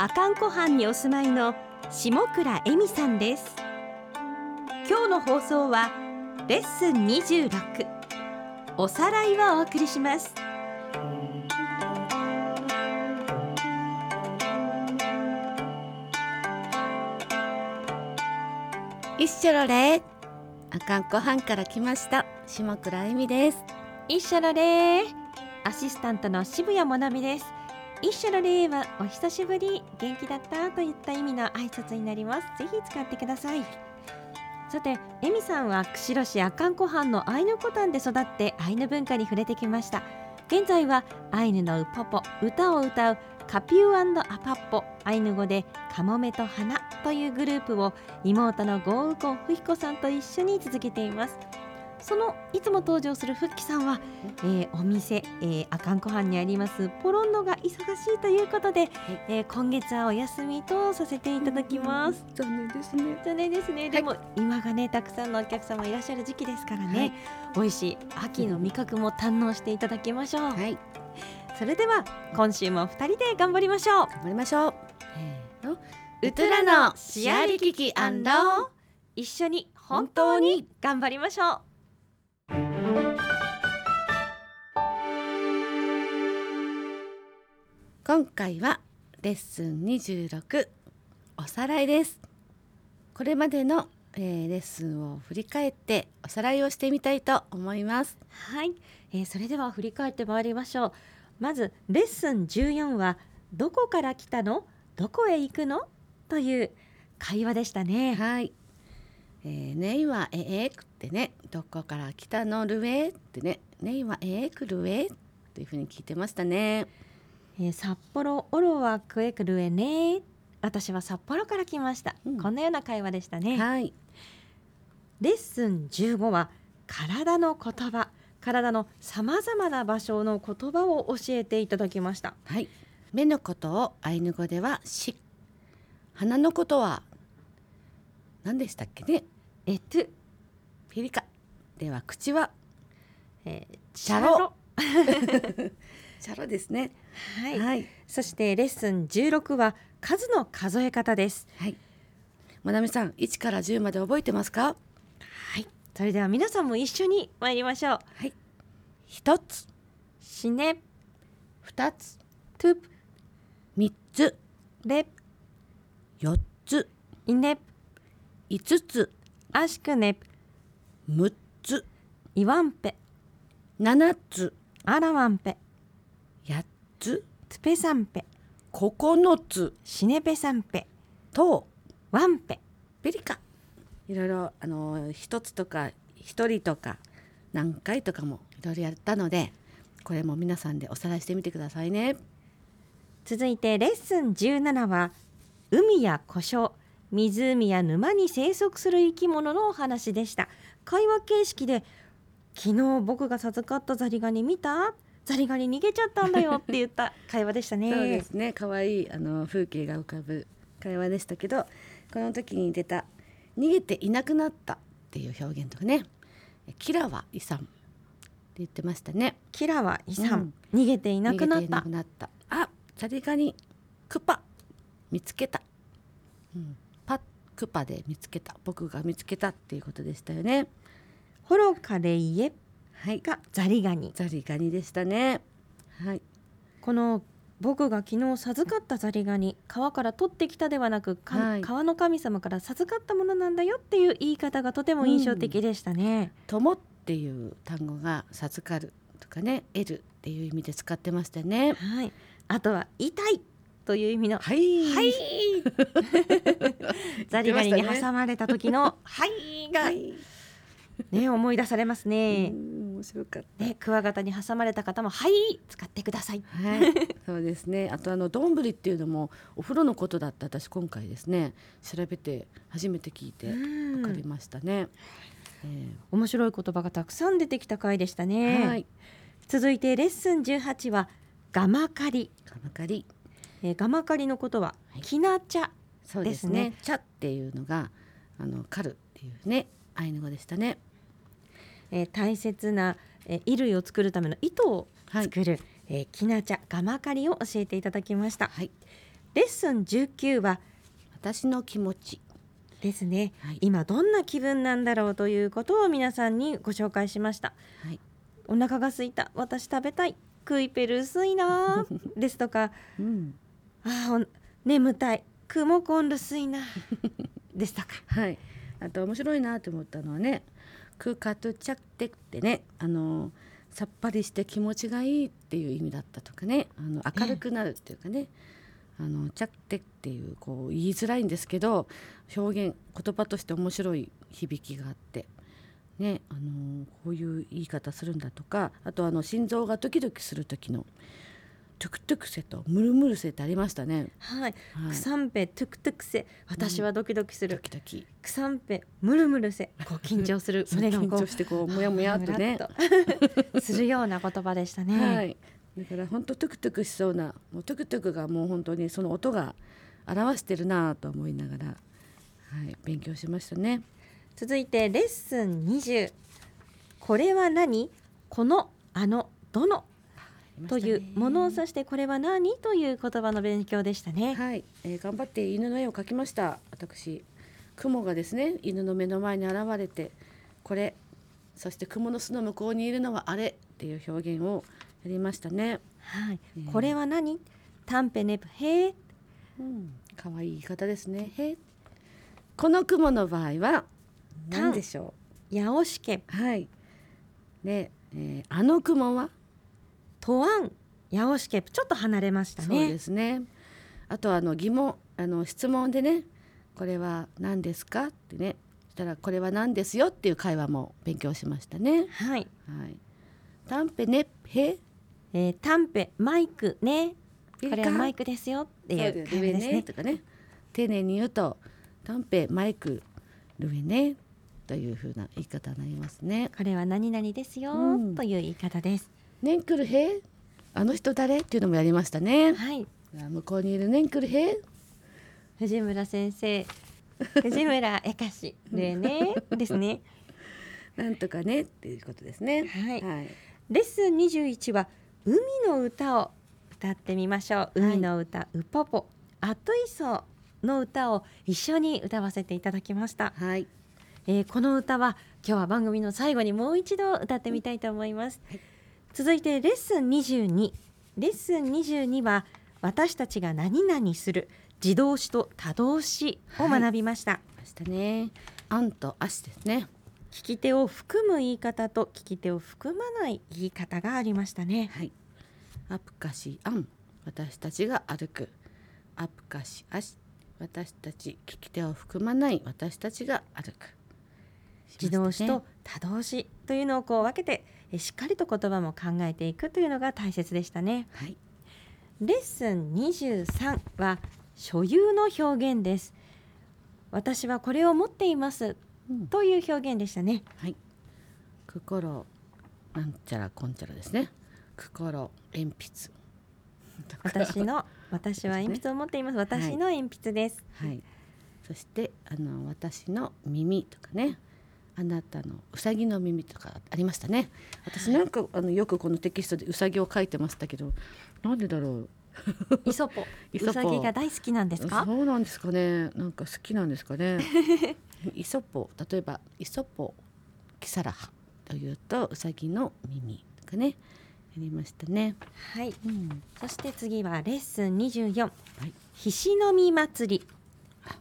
阿寒湖畔にお住まいの下倉恵美さんです。今日の放送はレッスン26おさらいをお送りします。一緒のれあかんこはんから来ました。下倉恵美です。一緒の礼アシスタントの渋谷もなみです一緒の礼はお久しぶり元気だったといった意味の挨拶になります。ぜひ使ってください。さてエミさんは釧路市阿寒湖畔のアイヌコタンで育ってアイヌ文化に触れてきました。現在はアイヌのウポポ歌を歌うカピューアパッポアイヌ語でカモメと花というグループを妹のゴーウコンフヒコさんと一緒に続けています。そのいつも登場するフッキさんは、えーお店、えー、阿寒湖畔にありますポロンドが忙しいということで、えー今月はお休みとさせていただきます。残念ですね残念ですね。でも、今がねたくさんのお客様いらっしゃる時期ですからね、美味しい秋の味覚も堪能していただきましょう。はいそれでは今週も二人で頑張りましょう。頑張りましょうせーのウトラのシアリキキ一緒に本当に頑張りましょう。今回はレッスン26おさらいです。これまでの、えーレッスンを振り返っておさらいをしてみたいと思います。はい、えーそれでは振り返ってまいりましょう。まずレッスン14はどこから来たの？どこへ行くの？という会話でしたね。はい。えー、ねいはええくってね、どこから来たの？ルエってね、ねいはええくルエっていうふうに聞いてましたね。えー札幌オロはクエクルエね私は札幌から来ました、うん。こんなような会話でしたね。はい。レッスン15は体の言葉。体のさまざまな場所の言葉を教えていただきました。はい。目のことをアイヌ語ではし、鼻のことは何でしたっけね？えっと、ピリカ。では口は？えー、チャロ チャロですね。はい、はい。そしてレッスン16は数の数え方ですはい。まなみさん、1から10まで覚えてますか？はいそれでは皆さんも一緒に参りましょうはい。一つ、シネ二つ、トゥプ三つ、レ四つ、イネ五つ、アシクネ六つ、イワンペ七つ、アラワンペ八つ、ツペサンペ九つ。シネペサンペとワンペペリカ。いろいろあの一つとか一人とか何回とかもいろいろやったので、これも皆さんでおさらいしてみてくださいね。続いてレッスン17は海や湖礁湖や沼に生息する生き物のお話でした。会話形式で昨日僕が授かったザリガニ見た？ザリガニ逃げちゃったんだよって言った 会話でしたねそうですね。可愛いあの風景が浮かぶ会話でしたけど、この時に出た逃げていなくなったっていう表現とかね。キラは遺産って言ってましたね。キラは遺産、逃げていなくなったなくなった。あ、ザリガニクパ見つけた。うん、パックパで見つけた。僕が見つけたっていうことでしたよね。ホロカレイエはい。がザリガニザリガニでしたね。はい。この僕が昨日授かったザリガニ川から取ってきたではなく、かはい川の神様から授かったものなんだよっていう言い方がとても印象的でしたね、友っていう単語が授かるとかね、得るっていう意味で使ってましたね。はいあとは痛いという意味のはい。はい ザリガニに挟まれた時のはいがはい。ね思い出されますね。うん面白かった。ねクワガタに挟まれた方もはい使ってください。はい、そうですね。あとあのどんぶりっていうのもお風呂のことだった私今回ですね調べて初めて聞いてうんわかりましたね。え面白い言葉がたくさん出てきた回でしたーね。はい、続いてレッスン18はガマカリ。カマカリ。えー、ガマカリのことははいきな茶。そうですですねね。茶っていうのがあの狩るっていうねアイヌ語でしたね。えー大切な、えー衣類を作るための糸をはい作る、えーきな茶ガマカリを教えていただきました。はい。レッスン19は私の気持ち。ですね、はい今どんな気分なんだろうということを皆さんにご紹介しましたはい。お腹が空いた私食べたいクイペル薄いな ですとかうん。あ眠たいクモコンル薄いな ですとかはい。あと面白いなと思ったのはね、クカトチャクテってね、あのさっぱりして気持ちがいいっていう意味だったとかね、あの明るくなるっていうかね、あのチャクテっていうこう言いづらいんですけど、表現言葉として面白い響きがあって。ね、あのこういう言い方するんだとかあとあの心臓がドキドキする時のトゥクトゥクセとムルムルセってありましたね。はい、はい。クサンペトゥクトゥクセ。私はドキドキする、ドキドキ。クサンペムルムルセ。こう緊張する。胸がこう。緊張してこうもやもやっとね。するような言葉でしたね、はい。だから本当トゥクトゥクしそうな、もうトゥクトゥクがもう本当にその音が表してるなと思いながら、はい、勉強しましたね。続いてレッスン20これは何？このあのどの？というものを指してこれは何という言葉の勉強でしたね。はい、えー頑張って犬の絵を描きました。私、雲がですね、犬の目の前に現れて、これ、そして雲の巣の向こうにいるのはあれっていう表現をやりましたね。はいえーこれは何？タンペネプヘー？うん、可愛い言い方ですね。へ、この雲の場合は何でしょヤオシケう。はい。で、えーあの雲は、トワンヤオシケちょっと離れましたそうねですね。あとあの疑問あの質問でねこれは何ですか？ってねそしたらこれは何ですよっていう会話も勉強しましたね。はい、はい。タンペネヘえー、タンペマイクね。これはマイクですよっていう会話ですね。ね。とかね。丁寧に言うとタンペマイクルエねという風な言い方になりますね。これは何々ですよ、うん。という言い方ですネンクルヘあの人誰？っていうのもやりましたね。はい。向こうにいるネンクルヘ藤村先生。藤村えかしでね。ですね。なんとかねっていうことですね。はい。はい。レッスン21は海の歌を歌ってみましょう。海の歌、ウポポ。アトイソの歌を一緒に歌わせていただきました、はい。えーこの歌は今日は番組の最後にもう一度歌ってみたいと思います、はい続いてレッスン22レッスン22は私たちが何々する自動詞と他動詞を学びました、ましたね。アンとアシですね。聞き手を含む言い方と聞き手を含まない言い方がありましたねはい。アプカシアン私たちが歩く。アプカシアシ私たち聞き手を含まない私たちが歩く。自動詞と他動詞というのをこう分けてえしっかりと言葉も考えていくというのが大切でしたねしたね。レッスン23は所有の表現です私はこれを持っていますという表現でしたねはい。心なんちゃらこんちゃらですね。心鉛筆。私の私は鉛筆を持っています私の鉛筆です、はい。そしてあの私の耳とかね。あなたのうさぎの耳とかありましたね。私なんかあのよくこのテキストでうさぎを書いてましたけど、なんでだろう。イソポ イソポうさぎが大好きなんですか？そうなんですかね。なんか好きなんですかね。イソポ例えばイソポキサラハというとうさぎの耳とかねやりましたね。はいうん。そして次はレッスン24はい。ひしのみ祭り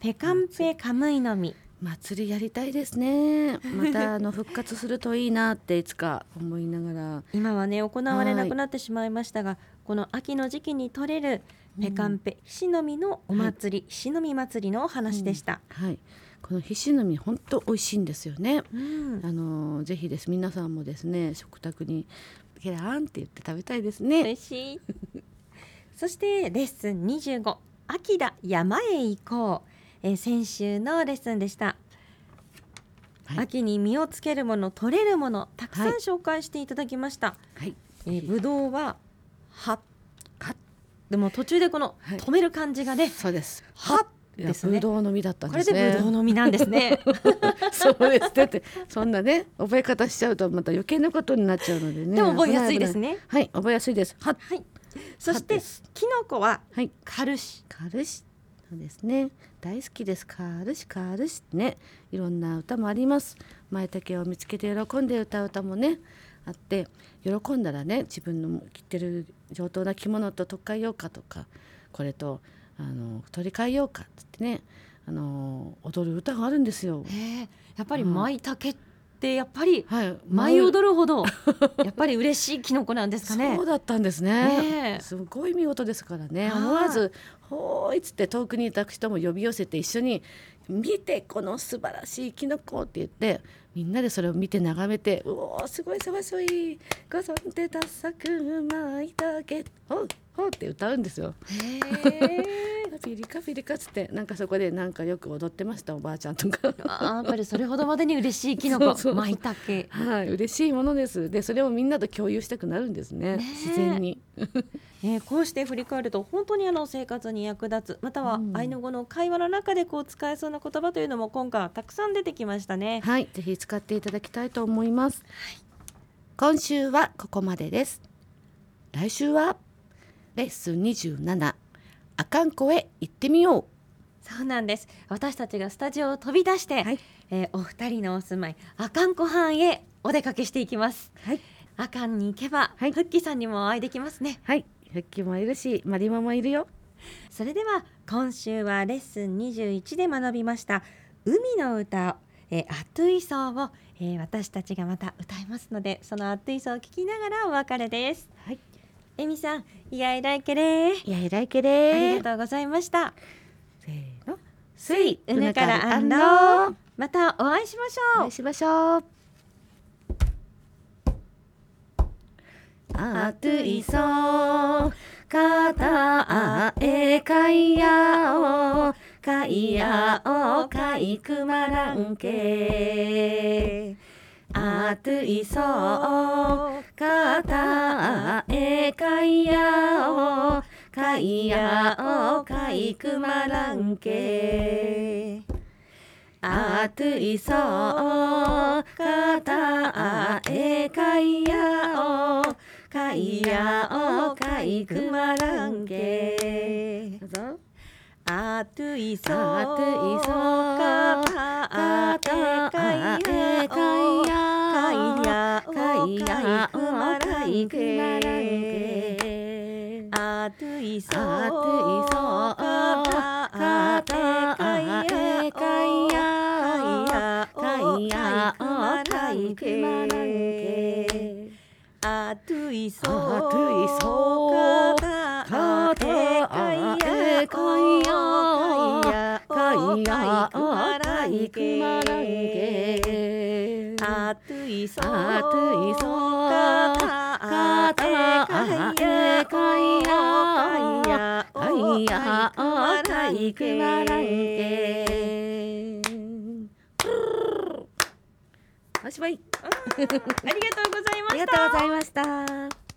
ペカンペカムイの実祭りやりたいですね。またあの復活するといいなっていつか思いながら。今はね行われなくなってしまいましたが、この秋の時期に取れるペカンペ、ひしのみのお祭り、ひしのみ祭りのお話でした、はい。このひしの実本当美味しいんですよね。うんあのぜひです皆さんもですね食卓にゲラーンって言って食べたいですね。嬉しいそしてレッスン25秋だ山へ行こう、えー先週のレッスンでした、はい秋に実をつけるもの取れるものたくさんはい紹介していただきました、はい。えーぶどうはははでも途中でこのはい止める感じがね、そうです。はですねぶどうの実だったんこれですね。でぶどうの実なんですね そうです。だってそんなね覚え方しちゃうとまた余計なことになっちゃうのでね。でも覚えやすいですね。ねはい、覚えやすいです。は、はいそしてきのこははい。カルシカルシそうですね。大好きです。カルシカルシね。いろんな歌もあります。舞茸を見つけて喜んで歌う歌もねあって喜んだらね自分の着てる上等な着物と取っ換えようかとかこれとあの取り替えようかっつってねあの踊る歌があるんですよ。やっぱりうん舞茸ってやっぱりはい、舞い踊るほど やっぱり嬉しいキノコなんですかね。そうだったんですね。ねえ。すごい見事ですからね。はい。思わず「ほーい」っつって遠くにいた人も呼び寄せて一緒に「見てこの素晴らしいキノコ」って言ってみんなでそれを見て眺めて「うおーすごいすごいすごいご存でたさくまいたけほうほう」って歌うんですよ。ピリカピリカっつってなんかそこでなんかよく踊ってましたおばあちゃんとか。あーやっぱりそれほどまでに嬉しいキノコそうそう舞茸はい、嬉しいものです。で、それをみんなと共有したくなるんですね。自然に。えーこうして振り返ると本当にあの生活に役立つまたはうんアイヌ語の会話の中でこう使えそうな言葉というのも今回はたくさん出てきましたね。はい、ぜひ使っていただきたいと思います。今週はここまでです。来週はレッスン27あかんこへ行ってみよう。そうなんです私たちがスタジオを飛び出して、はいえーお二人のお住まい阿寒湖畔へお出かけしていきます。はい、阿寒に行けば、はい。フッキーさんにもお会いできますね。はい、復帰もいるし、マリマもいるよ。それでは今週はレッスン21で学びました海の歌を、えー、アトゥイソーを、えー私たちがまた歌いますのでそのアトゥイソーを聞きながらお別れです。はい、エミさんいやいらいけれ。いやいらいけあれりがとうございました。せーの、すい、うぬからあんろろまたお会いしましょう。お会いしましょう。あといそう。かたあえかいやお。かいやおかいくまらんけ。あといそう。かたあえかいやお。かいやおかいくまらんけ。あといそう。かたあえかいやお。いやおかいくまらんけ。あといそあといそかたあえかいやおかいやおかいくまらんけ。あといそあといそかたあえかいやおかいやおかいやおかいくまらんけあといそあといそかたあえかいやかいやおかいくまらんけあといそあといそかたあえかいやかいやおかいくまらんけおしまいありがとうございまありがとうございました。